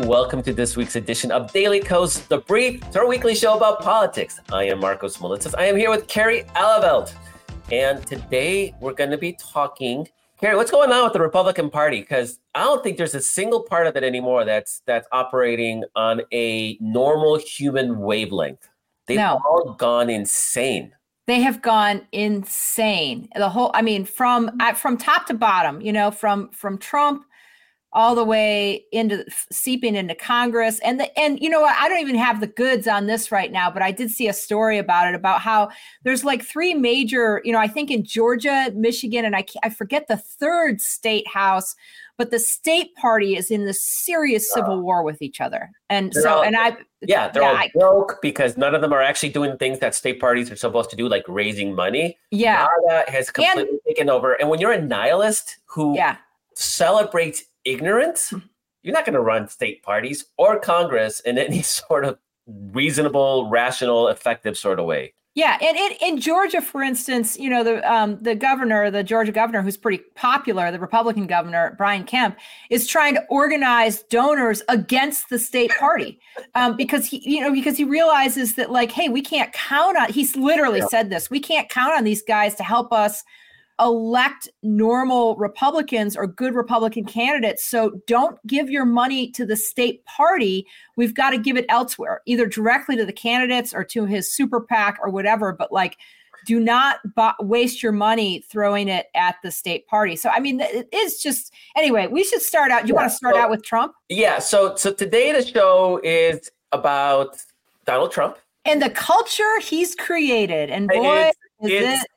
Welcome to this week's edition of Daily Kos, the brief, our weekly show about politics. I am Marcos Moulitsas. I am here with Kerry Eleveld. And today we're going to be talking. Kerry, what's going on with the Republican Party? Because I don't think there's a single part of it anymore that's that's operating on a normal human wavelength. They've No. all gone insane. they have gone insane the whole i mean from from top to bottom you know from from trump all the way into seeping into congress. And the and you know what? I don't even have the goods on this right now but i did see a story about it about how there's like three major you know i think in georgia michigan and i, I forget the third state house but the state party is in this serious civil war with each other. And They're so all- and i Yeah, they're Yeah, all I- broke because none of them are actually doing things that state parties are supposed to do, like raising money. yeah. MAGA has completely taken over. And when you're a nihilist who yeah. celebrates ignorance, you're not going to run state parties or Congress in any sort of reasonable, rational, effective sort of way. Yeah, and in, in Georgia, for instance, you know the um, the governor, the Georgia governor, who's pretty popular, the Republican governor Brian Kemp, is trying to organize donors against the state party um, because he, you know, because he realizes that like, hey, we can't count on. He's literally Yeah. said this: we can't count on these guys to help us elect normal Republicans or good Republican candidates. So don't give your money to the state party. We've got to give it elsewhere, either directly to the candidates or to his super PAC or whatever. But like, do not waste your money throwing it at the state party. So I mean, it is just anyway. We should start out. You Yeah, want to start so- out with Trump Yeah. So, so today the show is about Donald Trump. and the culture he's created. And boy, is- is it's- it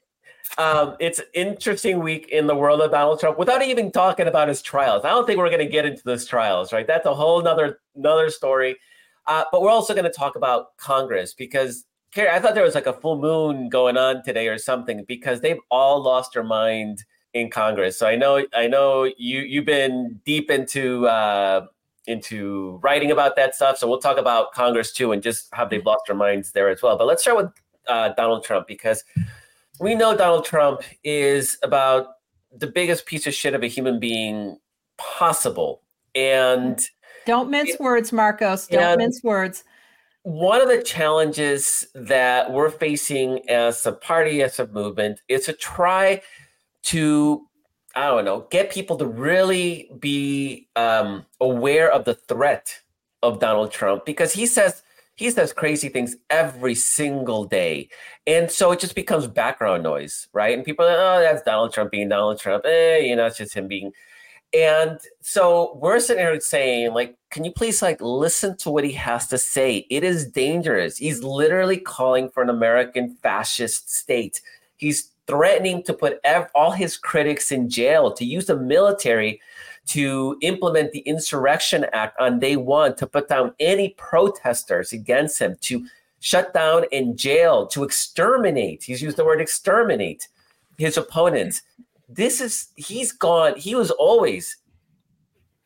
Um, it's an interesting week in the world of Donald Trump without even talking about his trials. I don't think we're going to get into those trials, right? That's a whole nother another story. Uh, but we're also going to talk about Congress because Kerry, I thought there was like a full moon going on today or something because they've all lost their mind in Congress. So I know I know you you've been deep into uh, into writing about that stuff. So we'll talk about Congress too and just how they've lost their minds there as well. But let's start with uh, Donald Trump because we know Donald Trump is about the biggest piece of shit of a human being possible. And don't mince words, Marcos. Don't mince words. one of the challenges that we're facing as a party, as a movement, is to try to, I don't know, get people to really be um, aware of the threat of Donald Trump because he says he says crazy things every single day, and so it just becomes background noise, right? And people are like, oh, that's Donald Trump being Donald Trump. Eh, you know, it's just him being. And so we're sitting here saying, like, can you please like listen to what he has to say? It is dangerous. He's literally calling for an American fascist state. He's threatening to put ev- all his critics in jail, to use the military to implement the Insurrection Act on day one, to put down any protesters against him, to shut down and jail, to exterminate. He's used the word exterminate his opponents. This is, he's gone, he was always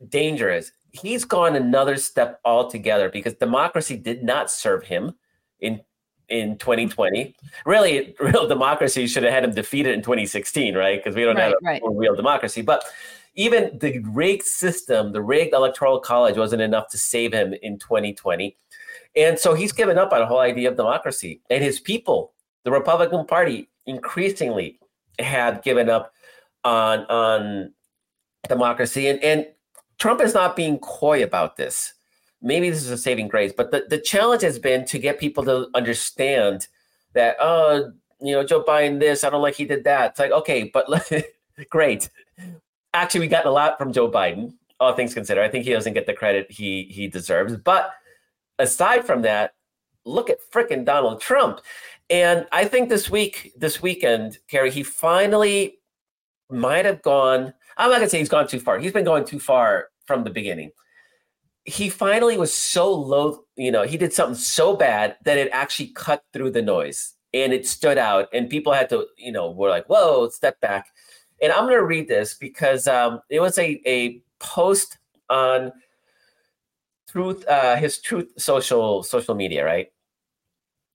dangerous. He's gone another step altogether because democracy did not serve him in in 2020. Really, real democracy should have had him defeated in 2016, right? Because we don't have Right, a right. real democracy. But even the rigged system, the rigged electoral college wasn't enough to save him in 2020. And so he's given up on the whole idea of democracy. And his people, the Republican Party, increasingly had given up on on democracy. And, and Trump is not being coy about this. Maybe this is a saving grace, but the, the challenge has been to get people to understand that, oh, you know, Joe Biden this, I don't like he did that. It's like, okay, but great. Actually, we got a lot from Joe Biden, all things considered. I think he doesn't get the credit he he deserves. But aside from that, look at frickin' Donald Trump. And I think this week, this weekend, Kerry, he finally might have gone. I'm not gonna say he's gone too far. He's been going too far from the beginning. He finally was so low, you know, he did something so bad that it actually cut through the noise and it stood out. And people had to, you know, were like, whoa, step back. And I'm gonna read this because um, it was a, a post on truth uh, his truth social social media, right?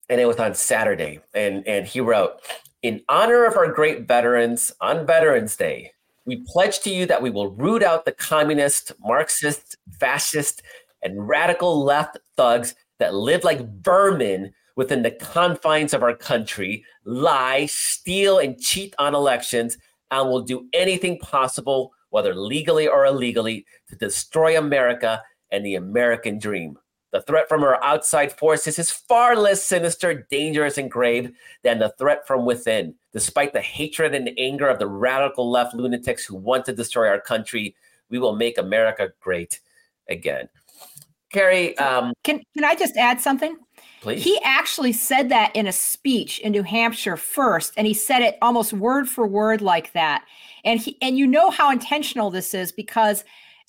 And it was on Saturday. And and he wrote, in honor of our great veterans on Veterans Day, we pledge to you that we will root out the communist, Marxist, fascist, and radical left thugs that live like vermin within the confines of our country, lie, steal, and cheat on elections, and will do anything possible, whether legally or illegally, to destroy America and the American dream. The threat from our outside forces is far less sinister, dangerous, and grave than the threat from within. Despite the hatred and anger of the radical left lunatics who want to destroy our country, we will make America great again. Kerry, um, can can I just add something? Please. He actually said that in a speech in New Hampshire first, and he said it almost word for word like that. And he and you know how intentional this is because,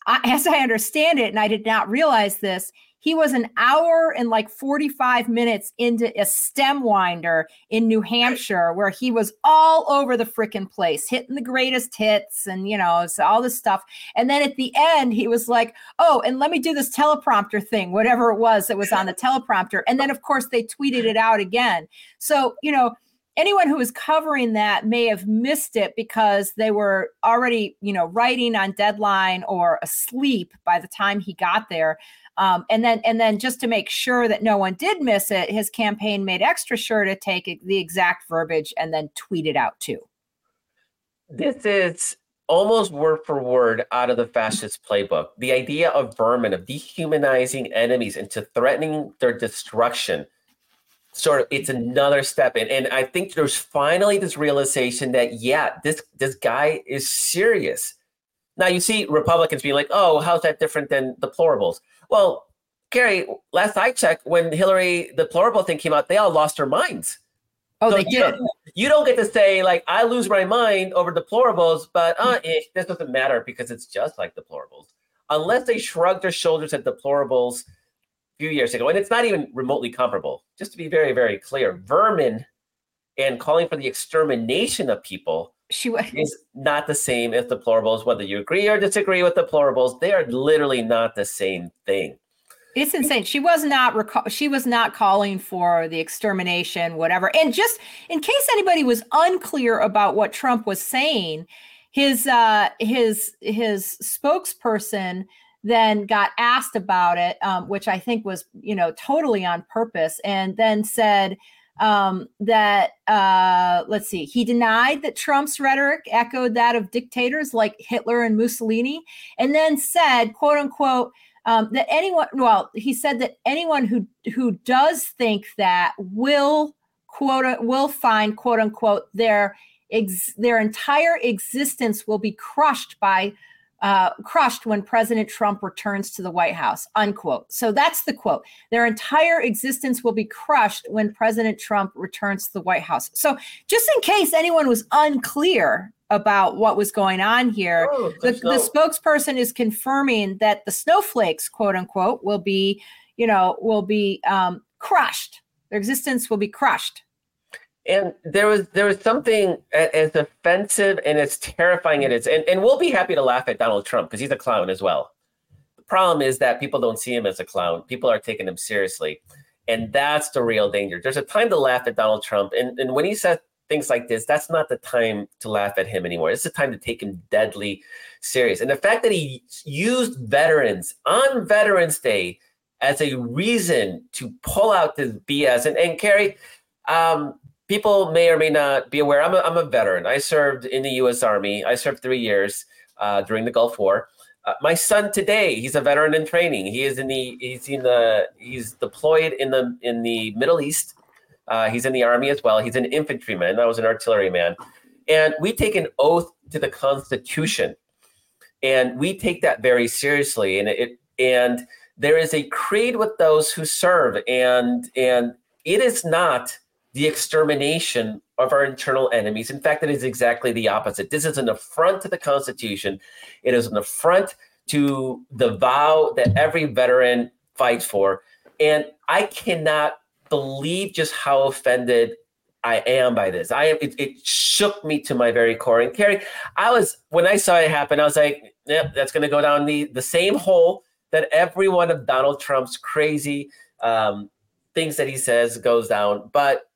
I, as I understand it, and I did not realize this, he was an hour and like 45 minutes into a stem winder in New Hampshire where he was all over the freaking place, hitting the greatest hits and, you know, all this stuff. And then at the end, he was like, oh, and let me do this teleprompter thing, whatever it was that was on the teleprompter. And then, of course, they tweeted it out again. So, you know, anyone who was covering that may have missed it because they were already, you know, writing on deadline or asleep by the time he got there. Um, and then and then just to make sure that no one did miss it, his campaign made extra sure to take the exact verbiage and then tweet it out too. This is almost word for word out of the fascist playbook. The idea of vermin, of dehumanizing enemies into threatening their destruction. Sort of, it's another step in, and I think there's finally this realization that yeah, this this guy is serious. Now you see Republicans being like, "Oh, how's that different than deplorables?" Well, Kerry, last I checked, when Hillary deplorable thing came out, they all lost their minds. Oh, so they you did. Don't, you don't get to say like I lose my mind over deplorables, but uh, eh, this doesn't matter because it's just like deplorables. Unless they shrugged their shoulders at deplorables few years ago, and it's not even remotely comparable. Just to be very, very clear, vermin and calling for the extermination of people she was is not the same as deplorables. Whether you agree or disagree with deplorables, they are literally not the same thing. It's insane. She was not she was not calling for the extermination, whatever. And just in case anybody was unclear about what Trump was saying, his uh, his his spokesperson then got asked about it, um, which I think was you know totally on purpose, and then said um, that uh, let's see, he denied that Trump's rhetoric echoed that of dictators like Hitler and Mussolini, and then said, "quote unquote." Um, that anyone, well, he said that anyone who who does think that will quote will find quote unquote their ex, their entire existence will be crushed by uh, crushed when President Trump returns to the White House, unquote. So that's the quote. Their entire existence will be crushed when President Trump returns to the White House. So just in case anyone was unclear about what was going on here, oh, the, the spokesperson is confirming that the snowflakes, quote unquote, will be, you know, will be um, crushed. Their existence will be crushed and there was there was something as offensive and as terrifying it is. And, and we'll be happy to laugh at donald trump because he's a clown as well. The problem is that people don't see him as a clown. People are taking him seriously. And that's the real danger. There's a time to laugh at donald trump. And, and when he says things like this that's not the time to laugh at him anymore. It's the time to take him deadly serious. And the fact that he used veterans on veterans day as a reason to pull out this bs and, and kerry um, people may or may not be aware. I'm a, I'm a veteran. I served in the U.S. Army. I served three years uh, during the Gulf War. Uh, my son today, he's a veteran in training. He is in the he's in the he's deployed in the in the Middle East. Uh, he's in the army as well. He's an infantryman. I was an artilleryman, and we take an oath to the Constitution, and we take that very seriously. And it and there is a creed with those who serve, and and it is not the extermination of our internal enemies. In fact, it is exactly the opposite. This is an affront to the Constitution. It is an affront to the vow that every veteran fights for. And I cannot believe just how offended I am by this. I. It, it, shook me to my very core. And Kerry, I was when I saw it happen, I was like, "Yep, that's going to go down the the same hole that every one of Donald Trump's crazy um, things that he says goes down." But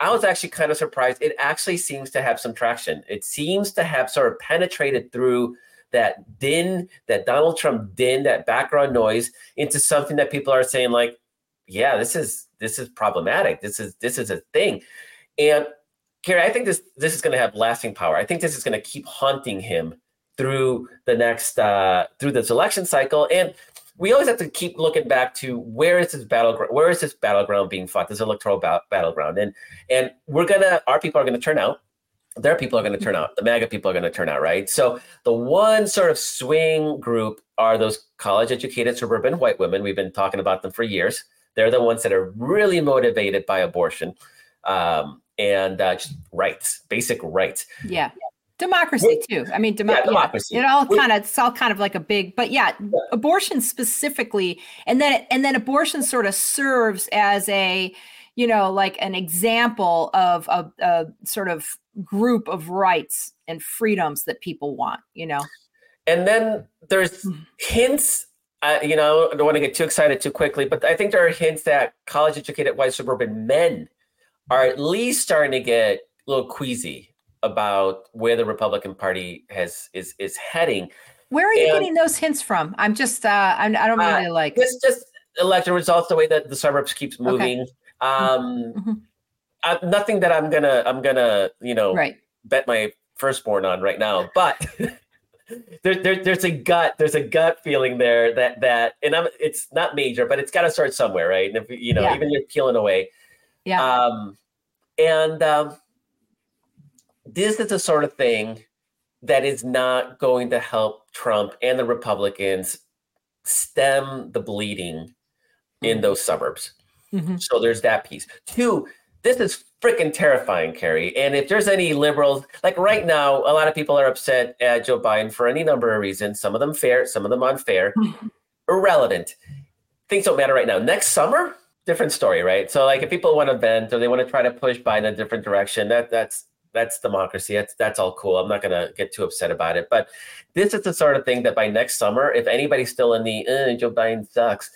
I was actually kind of surprised. It actually seems to have some traction. It seems to have sort of penetrated through that din, that Donald Trump din, that background noise into something that people are saying like, yeah, this is this is problematic. This is this is a thing. And Kerry, I think this this is going to have lasting power. I think this is going to keep haunting him through the next uh, through this election cycle. And we always have to keep looking back to where is this battleground? Where is this battleground being fought? This electoral ba- battleground, and and we're gonna our people are to turn out. Their people are going to turn out. The MAGA people are going to turn out, right? So the one sort of swing group are those college-educated suburban white women. We've been talking about them for years. They're the ones that are really motivated by abortion. Um, and uh, just rights, basic rights. Yeah. Democracy too. I mean, demo- yeah, democracy. Yeah, it all kind of it's all kind of like a big, but yeah, yeah, abortion specifically, and then and then abortion sort of serves as a, you know, like an example of a, a sort of group of rights and freedoms that people want. You know, and then there's hmm. hints. Uh, you know, I don't want to get too excited too quickly, but I think there are hints that college-educated white suburban men are at least starting to get a little queasy about where the Republican Party has is is heading. Where are you and, getting those hints from? I'm just uh, I'm, I don't uh, really uh, like. It's just election results, the way that the suburbs keeps moving. Okay. Um, mm-hmm. I, nothing that I'm gonna I'm gonna you know right. bet my firstborn on right now, but. there, there, there's a gut there's a gut feeling there that that and I'm, it's not major but it's got to start somewhere right and if you know yeah. even you're peeling away yeah um and um, this is the sort of thing that is not going to help Trump and the Republicans stem the bleeding mm-hmm. in those suburbs. Mm-hmm. So there's that piece. Two, this is freaking terrifying, Kerry. And if there's any liberals, like right now, a lot of people are upset at Joe Biden for any number of reasons, some of them fair, some of them unfair, mm-hmm. irrelevant. Things don't matter right now. Next summer, different story, right? So like if people want to vent or they want to try to push Biden a different direction, that that's that's democracy. That's that's all cool. I'm not gonna get too upset about it. But this is the sort of thing that by next summer, if anybody's still in the eh, Joe Biden sucks,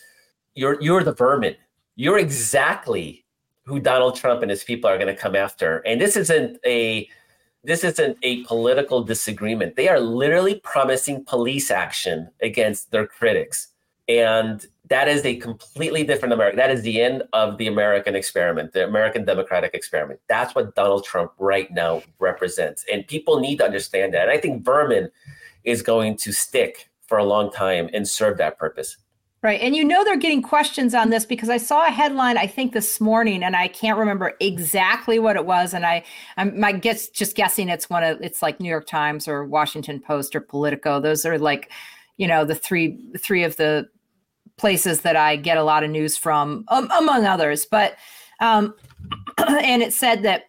you're you're the vermin. You're exactly who Donald Trump and his people are going to come after. And this isn't a this isn't a political disagreement. They are literally promising police action against their critics. And that is a completely different America. That is the end of the American experiment, the American democratic experiment. That's what Donald Trump right now represents. And people need to understand that. And I think Vermin is going to stick for a long time and serve that purpose. Right. And you know they're getting questions on this because I saw a headline I think this morning and I can't remember exactly what it was and I I'm my guess just guessing it's one of it's like New York Times or Washington Post or Politico. Those are like you know the three three of the places that I get a lot of news from, um, among others. But um, and it said that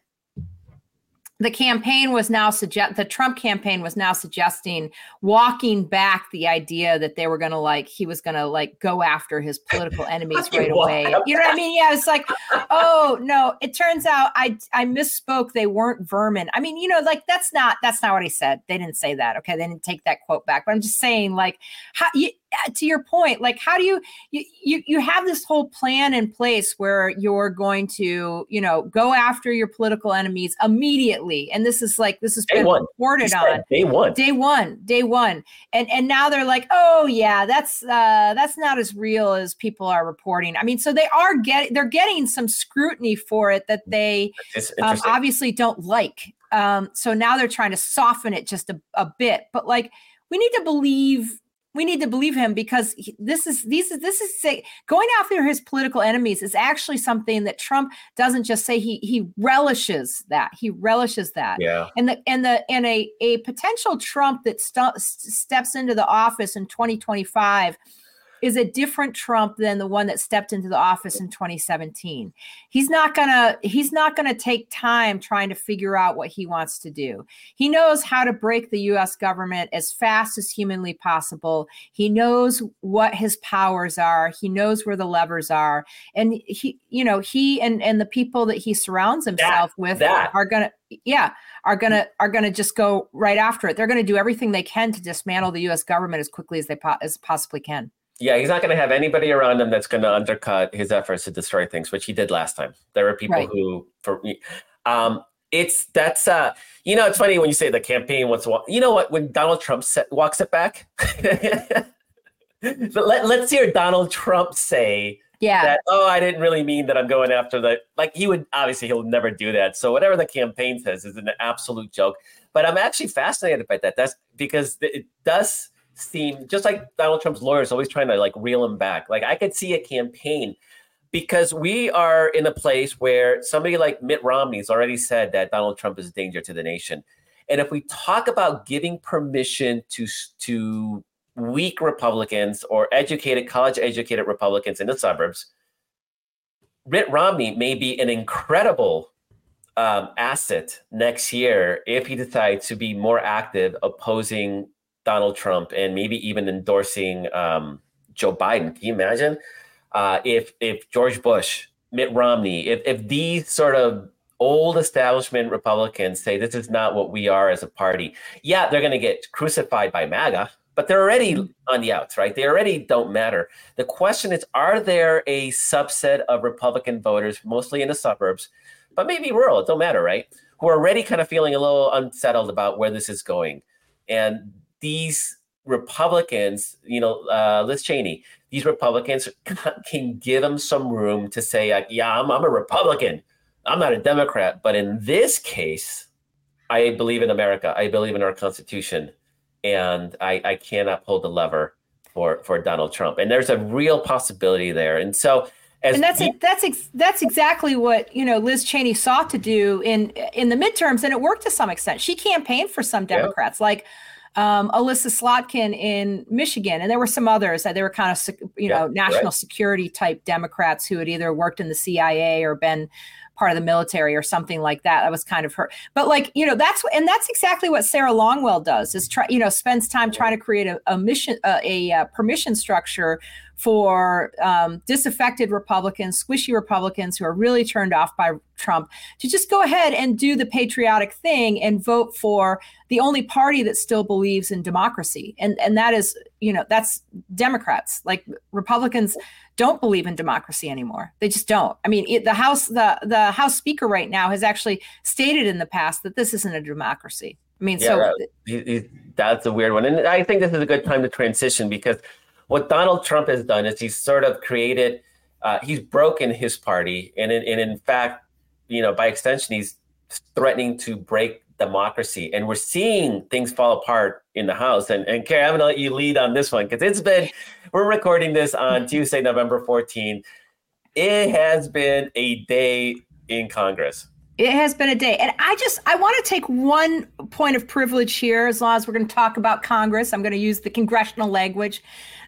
the campaign was now suggest the Trump campaign was now suggesting walking back the idea that they were going to like he was going to like go after his political enemies right away. You know what I mean? Yeah, it's like, oh no, it turns out I I misspoke. They weren't vermin. I mean, you know, like that's not that's not what he said. They didn't say that. Okay, they didn't take that quote back. But I'm just saying, like, how you to your point, like how do you, you you you have this whole plan in place where you're going to, you know, go after your political enemies immediately. And this is like this is been one. reported on day one. Day one. Day one. And and now they're like, oh yeah, that's uh that's not as real as people are reporting. I mean, so they are getting they're getting some scrutiny for it that they um, obviously don't like. Um, so now they're trying to soften it just a, a bit. But like we need to believe we need to believe him because this is these this is say, going after his political enemies is actually something that Trump doesn't just say he he relishes that he relishes that. Yeah. And the and the and a a potential Trump that st- steps into the office in 2025 is a different Trump than the one that stepped into the office in 2017. He's not going to he's not going to take time trying to figure out what he wants to do. He knows how to break the US government as fast as humanly possible. He knows what his powers are. He knows where the levers are. And he you know, he and and the people that he surrounds himself that, with that. are going to yeah, are going to are going to just go right after it. They're going to do everything they can to dismantle the US government as quickly as they po- as possibly can yeah, he's not going to have anybody around him that's going to undercut his efforts to destroy things, which he did last time. There were people right. who, for um, it's that's uh you know it's funny when you say the campaign wants to you know what when Donald Trump set, walks it back? But let, let's hear Donald Trump say yeah. that oh I didn't really mean that I'm going after the like he would obviously he'll never do that. So whatever the campaign says is an absolute joke. But I'm actually fascinated by that. That's because it does seem just like Donald Trump's lawyers always trying to like reel him back like I could see a campaign because we are in a place where somebody like Mitt Romney's already said that Donald Trump is a danger to the nation. And if we talk about giving permission to to weak Republicans or educated, college educated Republicans in the suburbs, Mitt Romney may be an incredible um, asset next year if he decides to be more active opposing Donald Trump and maybe even endorsing um, Joe Biden. Can you imagine? uh, if if George Bush, Mitt Romney, if if these sort of old establishment Republicans say this is not what we are as a party, yeah, they're going to get crucified by MAGA, but they're already mm-hmm. on the outs, right? They already don't matter. The question is, are there a subset of Republican voters, mostly in the suburbs, but maybe rural, it don't matter, right? Who are already kind of feeling a little unsettled about where this is going. And these Republicans, you know, uh, Liz Cheney, these Republicans can give them some room to say, like, yeah, I'm, I'm a Republican. I'm not a Democrat. But in this case, I believe in America. I believe in our Constitution. And I, I cannot pull the lever for, for Donald Trump. And there's a real possibility there. And so, and that's he, that's ex- that's exactly what you know Liz Cheney sought to do in in the midterms, and it worked to some extent. She campaigned for some Democrats, yeah. like um, Elissa Slotkin in Michigan, and there were some others. That they were kind of, you know, national right. security type Democrats who had either worked in the CIA or been part of the military or something like that. That was kind of her. But like, you know, that's and that's exactly what Sarah Longwell does is try, you know, spends time trying to create a, a mission, a, a, a permission structure for um, disaffected Republicans, squishy Republicans who are really turned off by Trump to just go ahead and do the patriotic thing and vote for the only party that still believes in democracy. And, and that is, you know, that's Democrats. Like Republicans don't believe in democracy anymore. They just don't. I mean, it, the House, the, the House Speaker right now has actually stated in the past that this isn't a democracy. I mean, yeah, so right. that's a weird one. And I think this is a good time to transition because what Donald Trump has done is he's sort of created, uh, he's broken his party, and in, and in fact, you know, by extension, he's threatening to break democracy, and we're seeing things fall apart in the House. And and Kerry, I'm going to let you lead on this one because it's been, we're recording this on Tuesday, November 14. It has been a day in Congress. It has been a day. And I just I want to take one point of privilege here as long as we're going to talk about Congress. I'm going to use the congressional language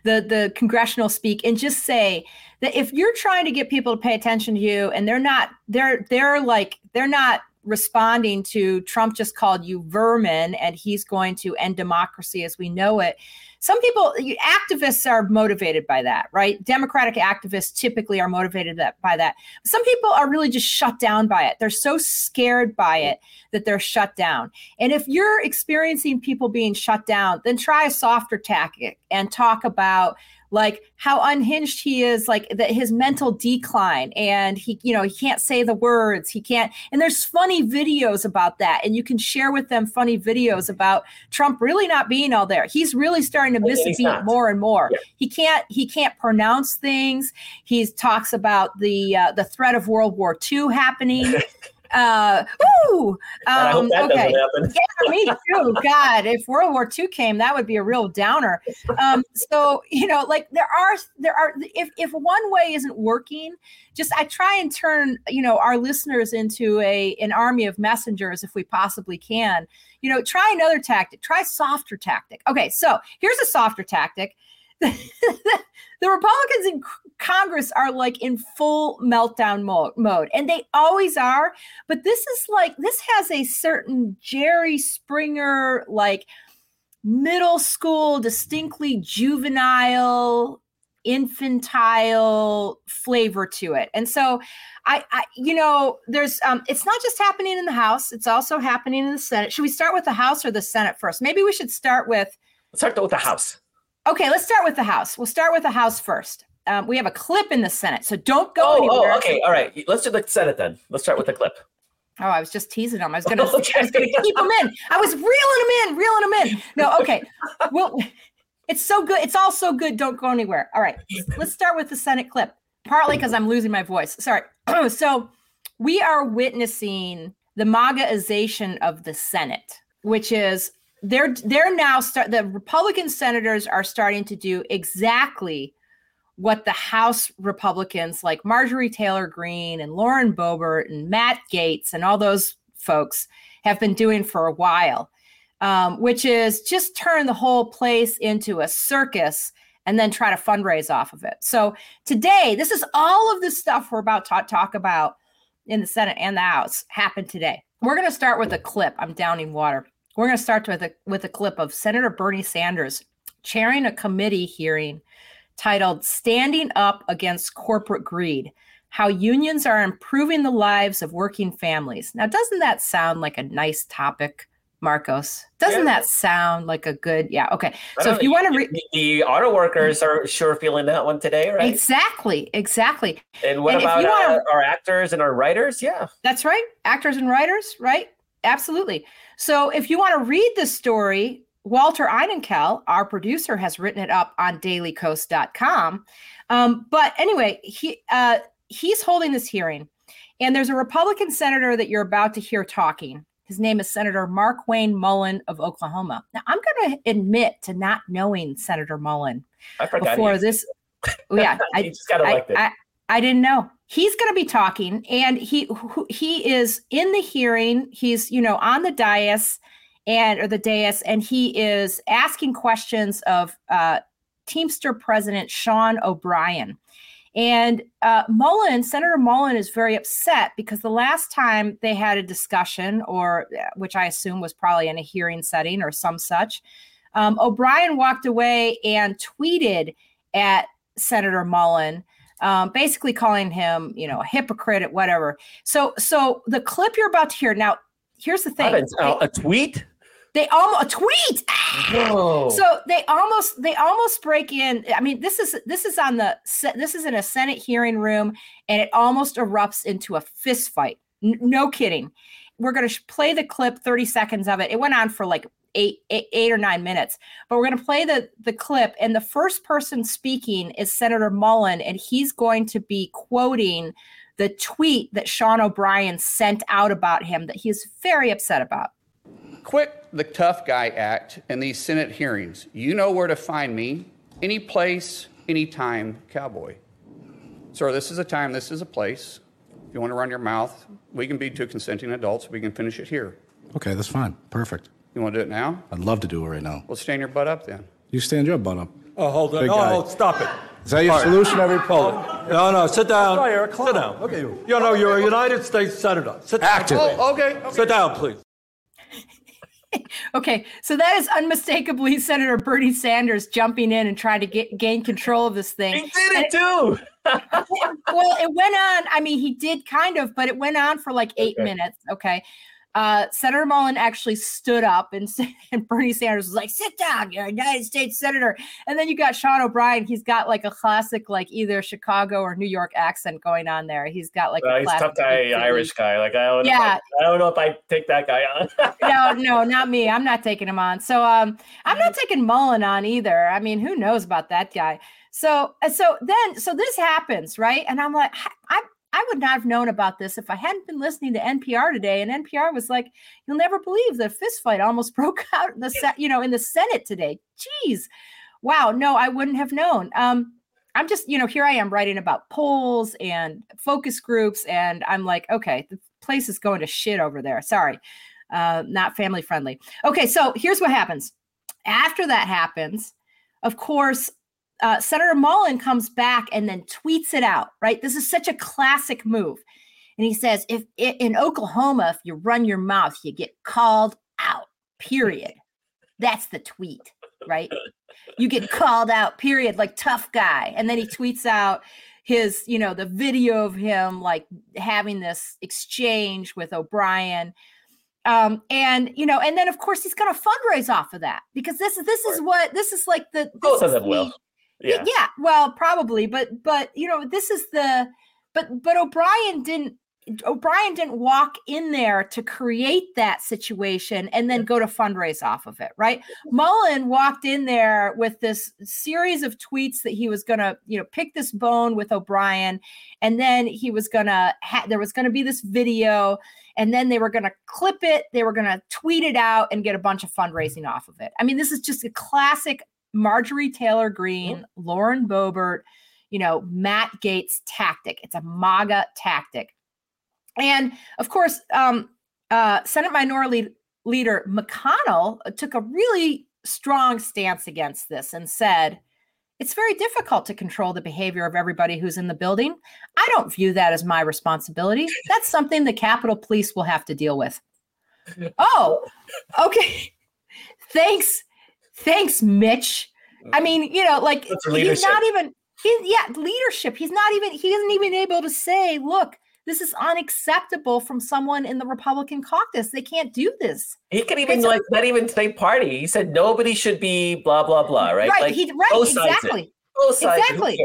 the the congressional speak and just say that if you're trying to get people to pay attention to you and they're not they're they're like they're not responding to Trump just called you vermin and he's going to end democracy as we know it. Some people, activists are motivated by that, right? Democratic activists typically are motivated by that. Some people are really just shut down by it. They're so scared by it that they're shut down. And if you're experiencing people being shut down, then try a softer tactic and talk about like how unhinged he is like that his mental decline and he you know he can't say the words he can't and there's funny videos about that and you can share with them funny videos about trump really not being all there he's really starting to miss a beat not. more and more yeah. he can't he can't pronounce things he talks about the uh, the threat of world war ii happening Uh, ooh, um, okay. yeah, me too. God, if World War II came, that would be a real downer. Um, so you know, like there are there are if if one way isn't working, just I try and turn you know our listeners into a an army of messengers if we possibly can. You know, try another tactic. Try softer tactic. Okay, so here's a softer tactic. the Republicans in Congress are like in full meltdown mode, mode, and they always are. But this is like, this has a certain Jerry Springer, like middle school, distinctly juvenile, infantile flavor to it. And so, I, I, you know, there's, um, it's not just happening in the House, it's also happening in the Senate. Should we start with the House or the Senate first? Maybe we should start with. Let's start with the House. Okay, let's start with the House. We'll start with the House first. Um, we have a clip in the Senate, so don't go oh, anywhere. Oh, okay, all right. Let's do the Senate then. Let's start with the clip. Oh, I was just teasing them. I was gonna, okay. Gonna keep them in. I was reeling them in, reeling him in. No, okay. Well, it's so good. It's all so good. Don't go anywhere. All right. Let's start with the Senate clip. Partly because I'm losing my voice. Sorry. so we are witnessing the MAGAization of the Senate, which is they're they're now start the Republican senators are starting to do exactly what the House Republicans like Marjorie Taylor Greene and Lauren Boebert and Matt Gaetz and all those folks have been doing for a while, um, which is just turn the whole place into a circus and then try to fundraise off of it. So today, this is all of the stuff we're about to talk about in the Senate and the House happened today. We're going to start with a clip. I'm downing water. We're going to start with a with a clip of Senator Bernie Sanders chairing a committee hearing titled Standing Up Against Corporate Greed How Unions Are Improving the Lives of Working Families. Now, doesn't that sound like a nice topic? Marcos. Doesn't yeah. that sound like a good? Yeah. Okay. So if you want to read, the auto workers are sure feeling that one today, right? Exactly. Exactly. And what and about wanna, uh, our actors and our writers? Yeah. That's right. Actors and writers, right? Absolutely. So if you want to read the story, Walter Einenkel, our producer, has written it up on dailykos.com. Um, but anyway, he uh, he's holding this hearing, and there's a Republican senator that you're about to hear talking. His name is Senator Markwayne Mullin of Oklahoma. Now, I'm going to admit to not knowing Senator Mullin I forgot before this. Yeah, I just got elected. I, I, I didn't know. He's going to be talking, and he he is in the hearing. He's you know on the dais and or the dais, and he is asking questions of uh, Teamster President Sean O'Brien. And uh, Mullin, Senator Mullin, is very upset because the last time they had a discussion, or uh, which I assume was probably in a hearing setting or some such, um, O'Brien walked away and tweeted at Senator Mullin, um, basically calling him, you know, a hypocrite, whatever. So, so the clip you're about to hear now. Here's the thing: a, a tweet. They almost a tweet. Whoa. So they almost they almost break in. I mean, this is this is on the this is in a Senate hearing room, and it almost erupts into a fist fight. N- no kidding. We're going to play the clip, thirty seconds of it. It went on for like eight, eight, eight or nine minutes, but we're going to play the the clip. And the first person speaking is Senator Mullin, and he's going to be quoting the tweet that Sean O'Brien sent out about him that he's very upset about. Quit the tough guy act in these Senate hearings. You know where to find me, any place, any time, cowboy. Sir, this is a time, this is a place. If you want to run your mouth, we can be two consenting adults. We can finish it here. Okay, that's fine. Perfect. You want to do it now? I'd love to do it right now. Well, stand your butt up then. You stand your butt up. Oh, hold on. Oh, oh, stop it. Is that your All solution, every Hold. Oh, no, no, sit down. Eric, sit down. Okay. You know, you're a United States Senator. Sit down. Active. Oh, okay. okay. Sit down, please. okay, so that is unmistakably Senator Bernie Sanders jumping in and trying to get gain control of this thing. He did it too. well, it went on. I mean, he did kind of, but it went on for like eight okay. minutes. Okay uh, Senator Mullin actually stood up and, and Bernie Sanders was like, sit down, you're a United States Senator. And then you got Sean O'Brien. He's got like a classic, like either Chicago or New York accent going on there. He's got like a he's tough guy, Irish guy. Like, I don't, yeah. I, I, don't know if I take that guy on. no, no, not me. I'm not taking him on. So um, I'm not taking Mullin on either. I mean, who knows about that guy? So, so then, so this happens, right? And I'm like, I'm, I would not have known about this if I hadn't been listening to NPR today. And NPR was like, "You'll never believe the fist fight almost broke out in the you know in the Senate today." Jeez, wow, no, I wouldn't have known. Um, I'm just you know here I am writing about polls and focus groups, and I'm like, okay, the place is going to shit over there. Sorry, uh, not family friendly. Okay, so here's what happens. After that happens, of course, uh, Senator Mullin comes back and then tweets it out, right? This is such a classic move. And he says, if in Oklahoma, if you run your mouth, you get called out, period. That's the tweet, right? You get called out, period, like tough guy. And then he tweets out his, you know, the video of him like having this exchange with O'Brien. Um, and you know, and then of course he's going to fundraise off of that because this is this is what this is like the both of them the, will yeah. yeah well probably but but you know this is the but but o'brien didn't O'Brien didn't walk in there to create that situation and then go to fundraise off of it, right? Mullin walked in there with this series of tweets that he was going to, you know, pick this bone with O'Brien, and then he was going to ha- there was going to be this video, and then they were going to clip it, they were going to tweet it out and get a bunch of fundraising off of it. I mean, this is just a classic Marjorie Taylor Greene, Lauren Boebert you know, Matt Gaetz tactic. It's a MAGA tactic. And of course, um, uh, Senate Minority Leader McConnell uh, took a really strong stance against this and said, it's very difficult to control the behavior of everybody who's in the building. I don't view that as my responsibility. That's something the Capitol Police will have to deal with. Oh, okay. Thanks. Thanks, Mitch. I mean, you know, like he's not even he, yeah, leadership. He's not even, he isn't even able to say, look, this is unacceptable from someone in the Republican caucus. They can't do this. He could even like not even say party. He said nobody should be blah blah blah. Right? Right. Like, he, right. Exactly. Both sides. Exactly.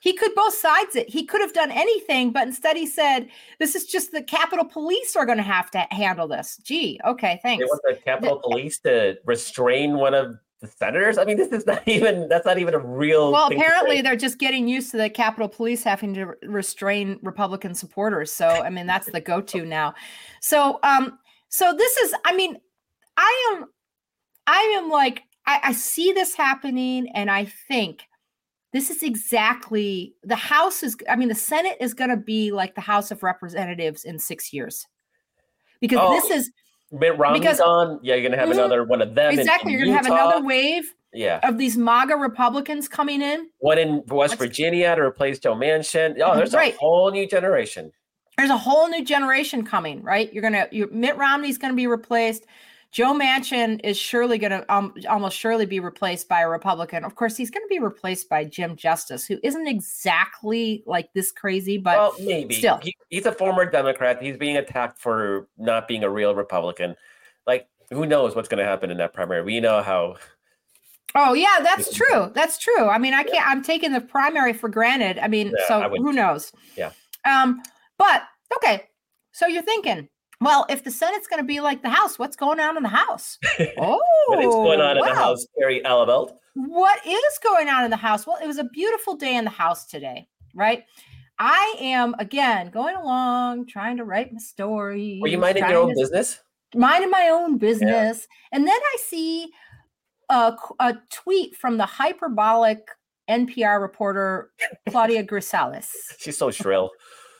He could both sides it. He could have done anything, but instead he said, "This is just the Capitol Police are going to have to handle this." Gee, okay, thanks. They want the Capitol Police to restrain one of the senators. I mean, this is not even that's not even a real. Well, apparently they're just getting used to the Capitol Police having to restrain Republican supporters. So I mean, that's the go-to now. So um, so this is. I mean, I am, I am like I, I see this happening, and I think this is exactly the House is. I mean, the Senate is going to be like the House of Representatives in six years, because oh. this is Mitt Romney's because, on. Yeah, you're gonna have mm-hmm, another one of them. Exactly, you're gonna have another wave. Yeah. Of these MAGA Republicans coming in. One in West Virginia to replace Joe Manchin. Oh, there's right. a whole new generation. There's a whole new generation coming, right? You're gonna you Mitt Romney's gonna be replaced. Joe Manchin is surely going to um, almost surely be replaced by a Republican. Of course, he's going to be replaced by Jim Justice, who isn't exactly like this crazy, but well, maybe still, he, he's a former Democrat. He's being attacked for not being a real Republican. Like, who knows what's going to happen in that primary? We know how. Oh yeah, that's true. That's true. I mean, I can't. I'm taking the primary for granted. I mean, yeah, so I who knows? Yeah. Um. But okay. So you're thinking well, if the Senate's going to be like the House, what's going on in the House? Oh, what is oh, going on in the House, Kerry Eleveld? What is going on in the House? Well, it was a beautiful day in the House today, right? I am again going along, trying to write my story. Were you minding your own business? Minding my own business, yeah. and then I see a, a tweet from the hyperbolic NPR reporter Claudia Grisales. She's so shrill.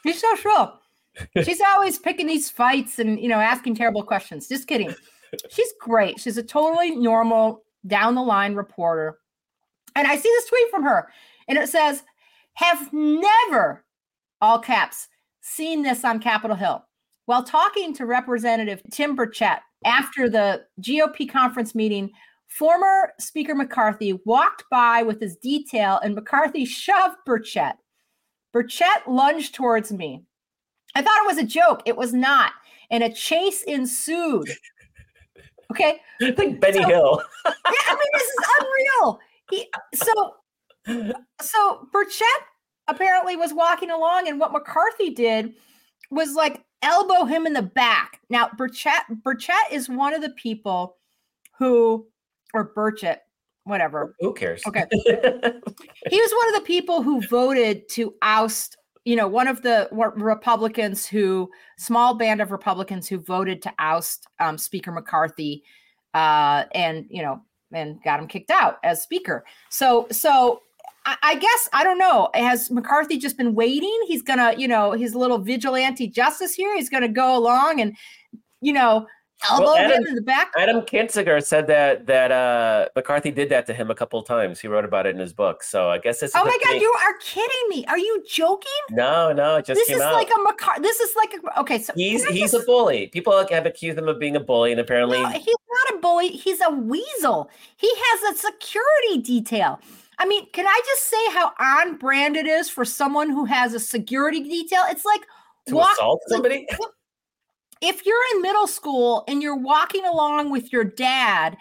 She's so shrill. She's always picking these fights and you know asking terrible questions. Just kidding. She's great. She's a totally normal down the line reporter. And I see this tweet from her and it says, "Have never all caps seen this on Capitol Hill." While talking to Representative Tim Burchett after the GOP conference meeting, former Speaker McCarthy walked by with his detail and McCarthy shoved Burchett. Burchett lunged towards me. I thought it was a joke. It was not. And a chase ensued. Okay. Think Benny so, Hill. yeah, I mean, this is unreal. He so so Burchett apparently was walking along, and what McCarthy did was like elbow him in the back. Now, Burchett Burchett is one of the people who, or Burchett, whatever. Who cares? Okay. he was one of the people who voted to oust you know, one of the Republicans who, small band of Republicans who voted to oust um, Speaker McCarthy, uh, and you know, and got him kicked out as Speaker. So, so I, I guess I don't know. Has McCarthy just been waiting? He's gonna, you know, his little vigilante justice here. He's gonna go along and, you know, elbow well, Adam, him in the back. Adam Kinzinger said that that uh, McCarthy did that to him a couple of times. He wrote about it in his book. So I guess it's. Oh my god, you are kidding me! Are you joking? No, no, just this is out. like a McCarthy. This is like a okay. So he's he's just... a bully. People have accused him of being a bully, and apparently no, he's not a bully. He's a weasel. He has a security detail. I mean, can I just say how on brand it is for someone who has a security detail? It's like to walk, assault somebody. Like, if you're in middle school and you're walking along with your dad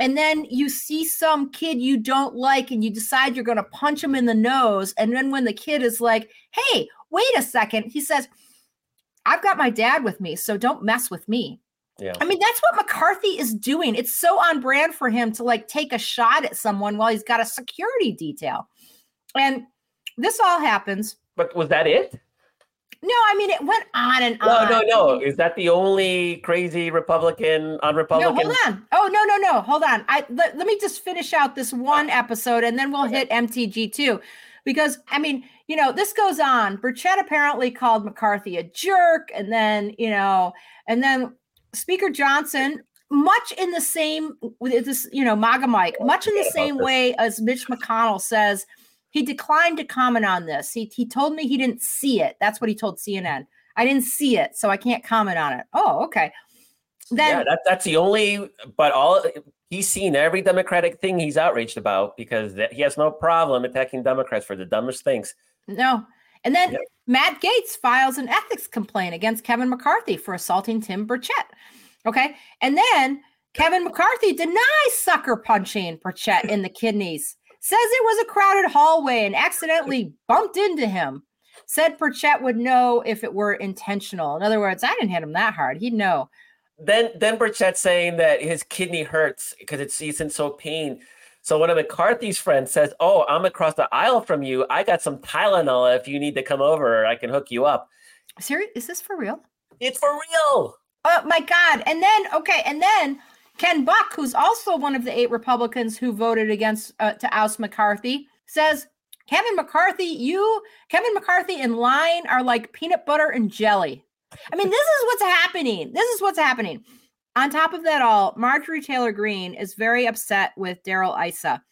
and then you see some kid you don't like and you decide you're going to punch him in the nose and then when the kid is like hey wait a second he says I've got my dad with me, so don't mess with me. Yeah. I mean, that's what McCarthy is doing. It's so on brand for him to like take a shot at someone while he's got a security detail. And this all happens. But was that it? No, I mean, it went on and No, on. no, no. no. Is that the only crazy Republican on No, hold on. Oh, no, no, no. Hold on. I let, let me just finish out this one episode and then we'll hit MTG too. Because I mean, you know, this goes on. Burchett apparently called McCarthy a jerk, and then, you know, and then Speaker Johnson, much in the same with this, you know, MAGA Mike, oh, much in the same way as Mitch McConnell says, he declined to comment on this. He he told me he didn't see it. That's what he told CNN. I didn't see it, so I can't comment on it. Oh, okay. Then yeah, that, that's the only. But all he's seen every Democratic thing he's outraged about because that, he has no problem attacking Democrats for the dumbest things. No. And then. Matt Gaetz files an ethics complaint against Kevin McCarthy for assaulting Tim Burchett. Okay. And then Kevin McCarthy denies sucker punching Burchett in the kidneys, says it was a crowded hallway and accidentally bumped into him. Said Burchett would know if it were intentional. In other words, I didn't hit him that hard. He'd know. Then then Burchett saying that his kidney hurts because it's he's in so pain. So one of McCarthy's friends says, "Oh, I'm across the aisle from you. I got some Tylenol. If you need to come over, I can hook you up." Serious? Is this for real? It's for real. Oh my God. And then, okay. And then Ken Buck, who's also one of the eight Republicans who voted against uh, to oust McCarthy, says, Kevin McCarthy, you, Kevin McCarthy and line are like peanut butter and jelly. I mean, this is what's happening. This is what's happening. On top of that all, Marjorie Taylor Greene is very upset with Darrell Issa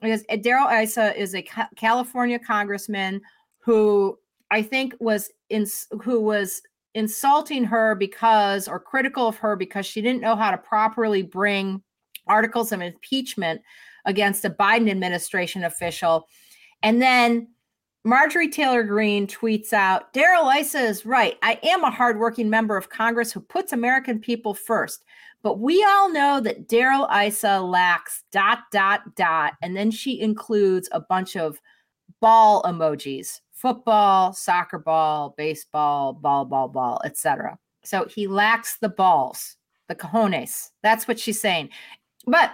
because uh, Darrell Issa is a California congressman who I think was in who was insulting her because or critical of her because she didn't know how to properly bring articles of impeachment against a Biden administration official. And then Marjorie Taylor Greene tweets out Darrell Issa is right. I am a hardworking member of Congress who puts American people first. But we all know that Darrell Issa lacks dot, dot, dot. And then she includes a bunch of ball emojis football, soccer ball, baseball, ball, ball, ball, etc. So he lacks the balls, the cojones. That's what she's saying. But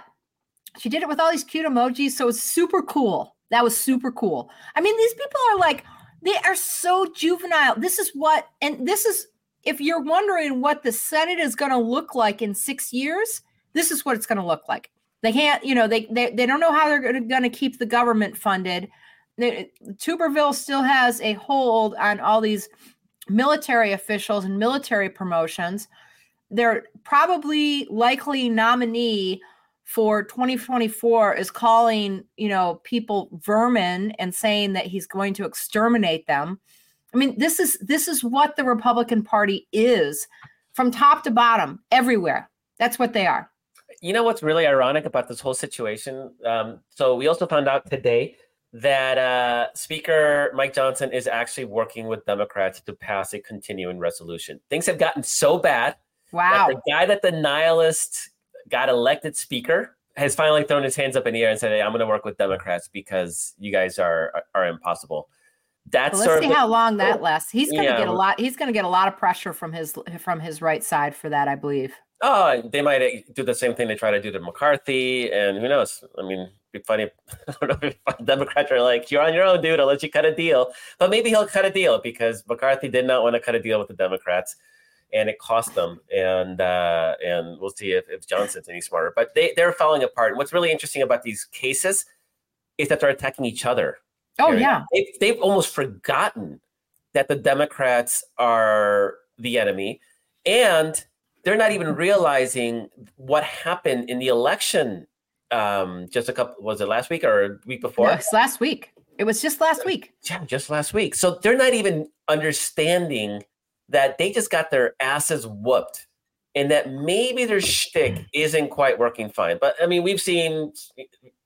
she did it with all these cute emojis. So it's super cool. That was super cool. I mean, these people are like, they are so juvenile. This is what, and this is, if you're wondering what the Senate is going to look like in six years, this is what it's going to look like. They can't, you know, they they, they don't know how they're going to keep the government funded. Tuberville still has a hold on all these military officials and military promotions. They're probably likely nominee for 2024 is calling, you know, people vermin and saying that he's going to exterminate them. I mean, this is this is what the Republican Party is from top to bottom, everywhere. That's what they are. You know what's really ironic about this whole situation? Um, so we also found out today that uh, Speaker Mike Johnson is actually working with Democrats to pass a continuing resolution. Things have gotten so bad Wow. that the guy that the nihilist got elected speaker has finally thrown his hands up in the air and said, "Hey, I'm going to work with Democrats because you guys are are, are impossible." That's Well, let's see the- how long that lasts. He's going to Yeah, get a lot. He's going to get a lot of pressure from his from his right side for that, I believe. Oh, they might uh, do the same thing they try to do to McCarthy, and who knows? I mean, funny. I don't know if Democrats are like, "You're on your own, dude. I'll let you cut a deal," but maybe he'll cut a deal because McCarthy did not want to cut a deal with the Democrats, and it cost them. And uh, and we'll see if, if Johnson's any smarter. But they they're falling apart. And what's really interesting about these cases is that they're attacking each other. Oh yeah. They've, they've almost forgotten that the Democrats are the enemy, and they're not even realizing what happened in the election. Um, just a couple was it last week or a week before? No, last week. It was just last week. Yeah, just last week. So they're not even understanding that they just got their asses whooped and that maybe their shtick isn't quite working fine. But I mean, we've seen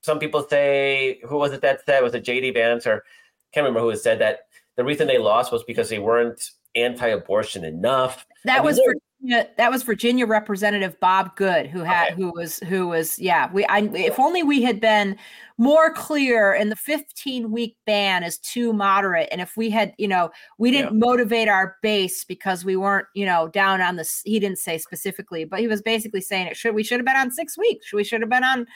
some people say, who was it that said? Was it JD Vance or can't remember who had said that the reason they lost was because they weren't anti-abortion enough. That I was for Virginia, that was Virginia Representative Bob Good who had Okay. who was who was yeah we I if only we had been more clear and the 15 week ban is too moderate and if we had you know we didn't motivate our base because we weren't you know down on this he didn't say specifically but he was basically saying it should we should have been on six weeks we should have been on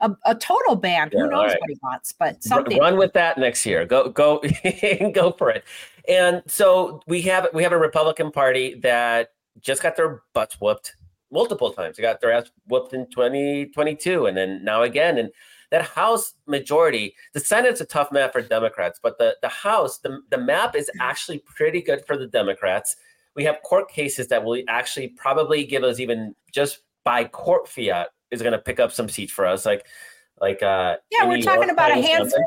a, a total ban Yeah, who knows right. what he wants but something run with that next year. Go go go for it. And so we have we have a Republican Party that just got their butts whooped multiple times. They got their ass whooped in 2022 and then now again. And that House majority, the Senate's a tough map for Democrats, but the, the House, the, the map is actually pretty good for the Democrats. We have court cases that will actually probably give us even just by court fiat is going to pick up some seats for us. Like, like, uh, Yeah, we're talking York, about a handful.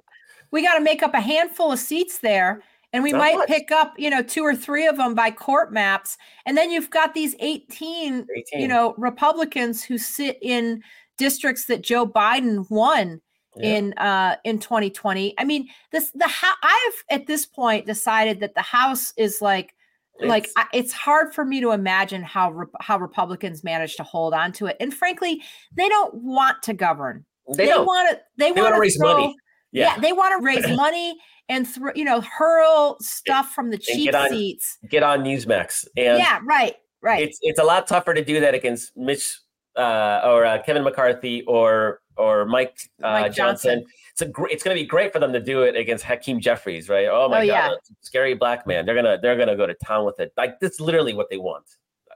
We got to make up a handful of seats there, and we Not might much. pick up, you know, two or three of them by court maps. And then you've got these 18, 18. you know, Republicans who sit in districts that Joe Biden won Yeah. in uh in 2020. I mean, this the how I've at this point decided that the House is like like It's- I, it's hard for me to imagine how Rep- how Republicans manage to hold on to it. And frankly, they don't want to govern they, don't. want to they, They want to raise money. yeah. Yeah. they want to raise money and throw you know hurl stuff from the cheap get on- seats get on Newsmax. And yeah right right it's it's a lot tougher to do that against Mitch uh, or uh, Kevin McCarthy or or Mike, uh, Mike Johnson. Johnson. It's a gr- it's going to be great for them to do it against Hakeem Jeffries, right? Oh my Oh, god, yeah. scary black man. They're gonna they're gonna go to town with it. Like that's literally what they want.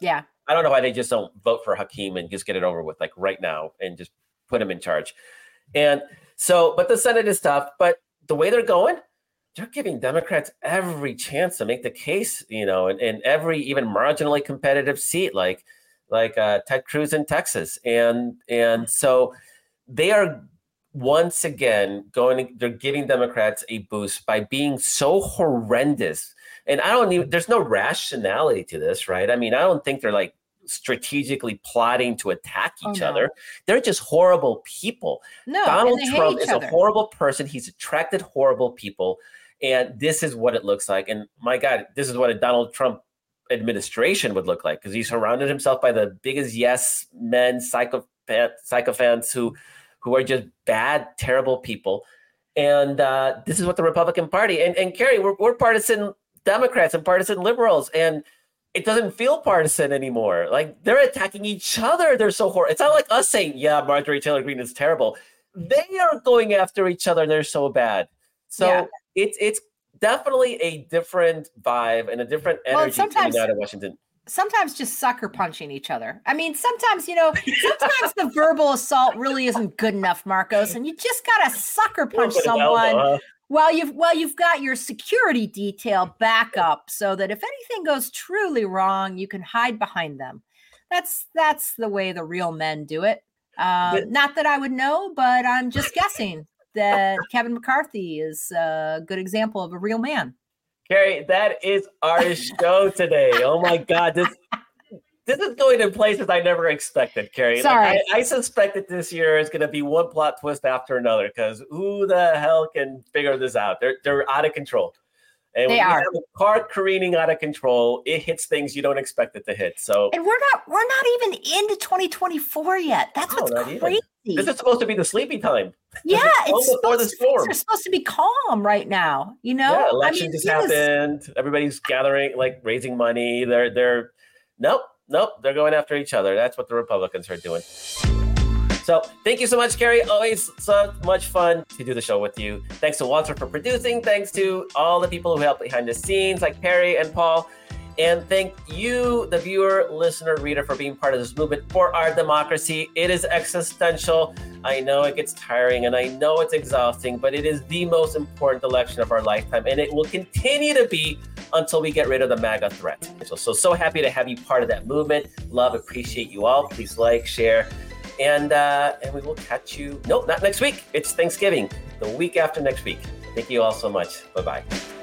yeah I don't know why they just don't vote for Hakeem and just get it over with, like right now, and just put him in charge. And so, but the Senate is tough. But the way they're going, they're giving Democrats every chance to make the case, you know, in, and every even marginally competitive seat, like like uh, Ted Cruz in Texas, and and so they are once again going. They're giving Democrats a boost by being so horrendous. And I don't even. There's no rationality to this, right? I mean, I don't think they're like strategically plotting to attack Oh, each no. other. They're just horrible people. no Donald Trump is other. a horrible person. He's attracted horrible people. And this is what it looks like. And my God, this is what a Donald Trump administration would look like because he surrounded himself by the biggest yes men, psychopath, psychophants who who are just bad, terrible people. And uh, this is what the Republican Party and, and Kerry, we're, we're partisan Democrats and partisan liberals. And it doesn't feel partisan anymore. Like they're attacking each other. They're so horrible. It's not like us saying, yeah, Marjorie Taylor Greene is terrible. They are going after each other. They're so bad. So Yeah. It's it's definitely a different vibe and a different Well, energy sometimes- coming out of Washington. sometimes just sucker punching each other i mean sometimes you know sometimes the verbal assault really isn't good enough Markos and you just gotta sucker punch elbow, someone huh? Well, you've well, you've got your security detail backup so that if anything goes truly wrong, you can hide behind them. That's that's the way the real men do it. Um, But- not that I would know, but I'm just guessing that Kevin McCarthy is a good example of a real man. Kerry, that is our show today. Oh my God, this this is going in places I never expected, Kerry. Like, Sorry. I, I suspect that this year is going to be one plot twist after another because who the hell can figure this out? They're they're out of control. And They when you are. have a car careening out of control, it hits things you don't expect it to hit. So And we're not we're not even into 2024 yet. That's No, what's crazy. this is supposed to be the sleepy time. yeah, it's before the supposed, to, storm. they're supposed to be calm right now. You know, yeah, I election mean, just was- happened. Everybody's gathering, like raising money. They're they're nope, nope. They're going after each other. That's what the Republicans are doing. So thank you so much, Kerry. Always so much fun to do the show with you. Thanks to Walter for producing. Thanks to all the people who help behind the scenes, like Perry and Paul. And thank you, the viewer, listener, reader, for being part of this movement for our democracy. It is existential. I know it gets tiring and I know it's exhausting, but it is the most important election of our lifetime. And it will continue to be until we get rid of the MAGA threat. So, so, so happy to have you part of that movement. Love, appreciate you all. Please like, share, and uh, and we will catch you. Nope, not next week. It's Thanksgiving, the week after next week. Thank you all so much. Bye bye.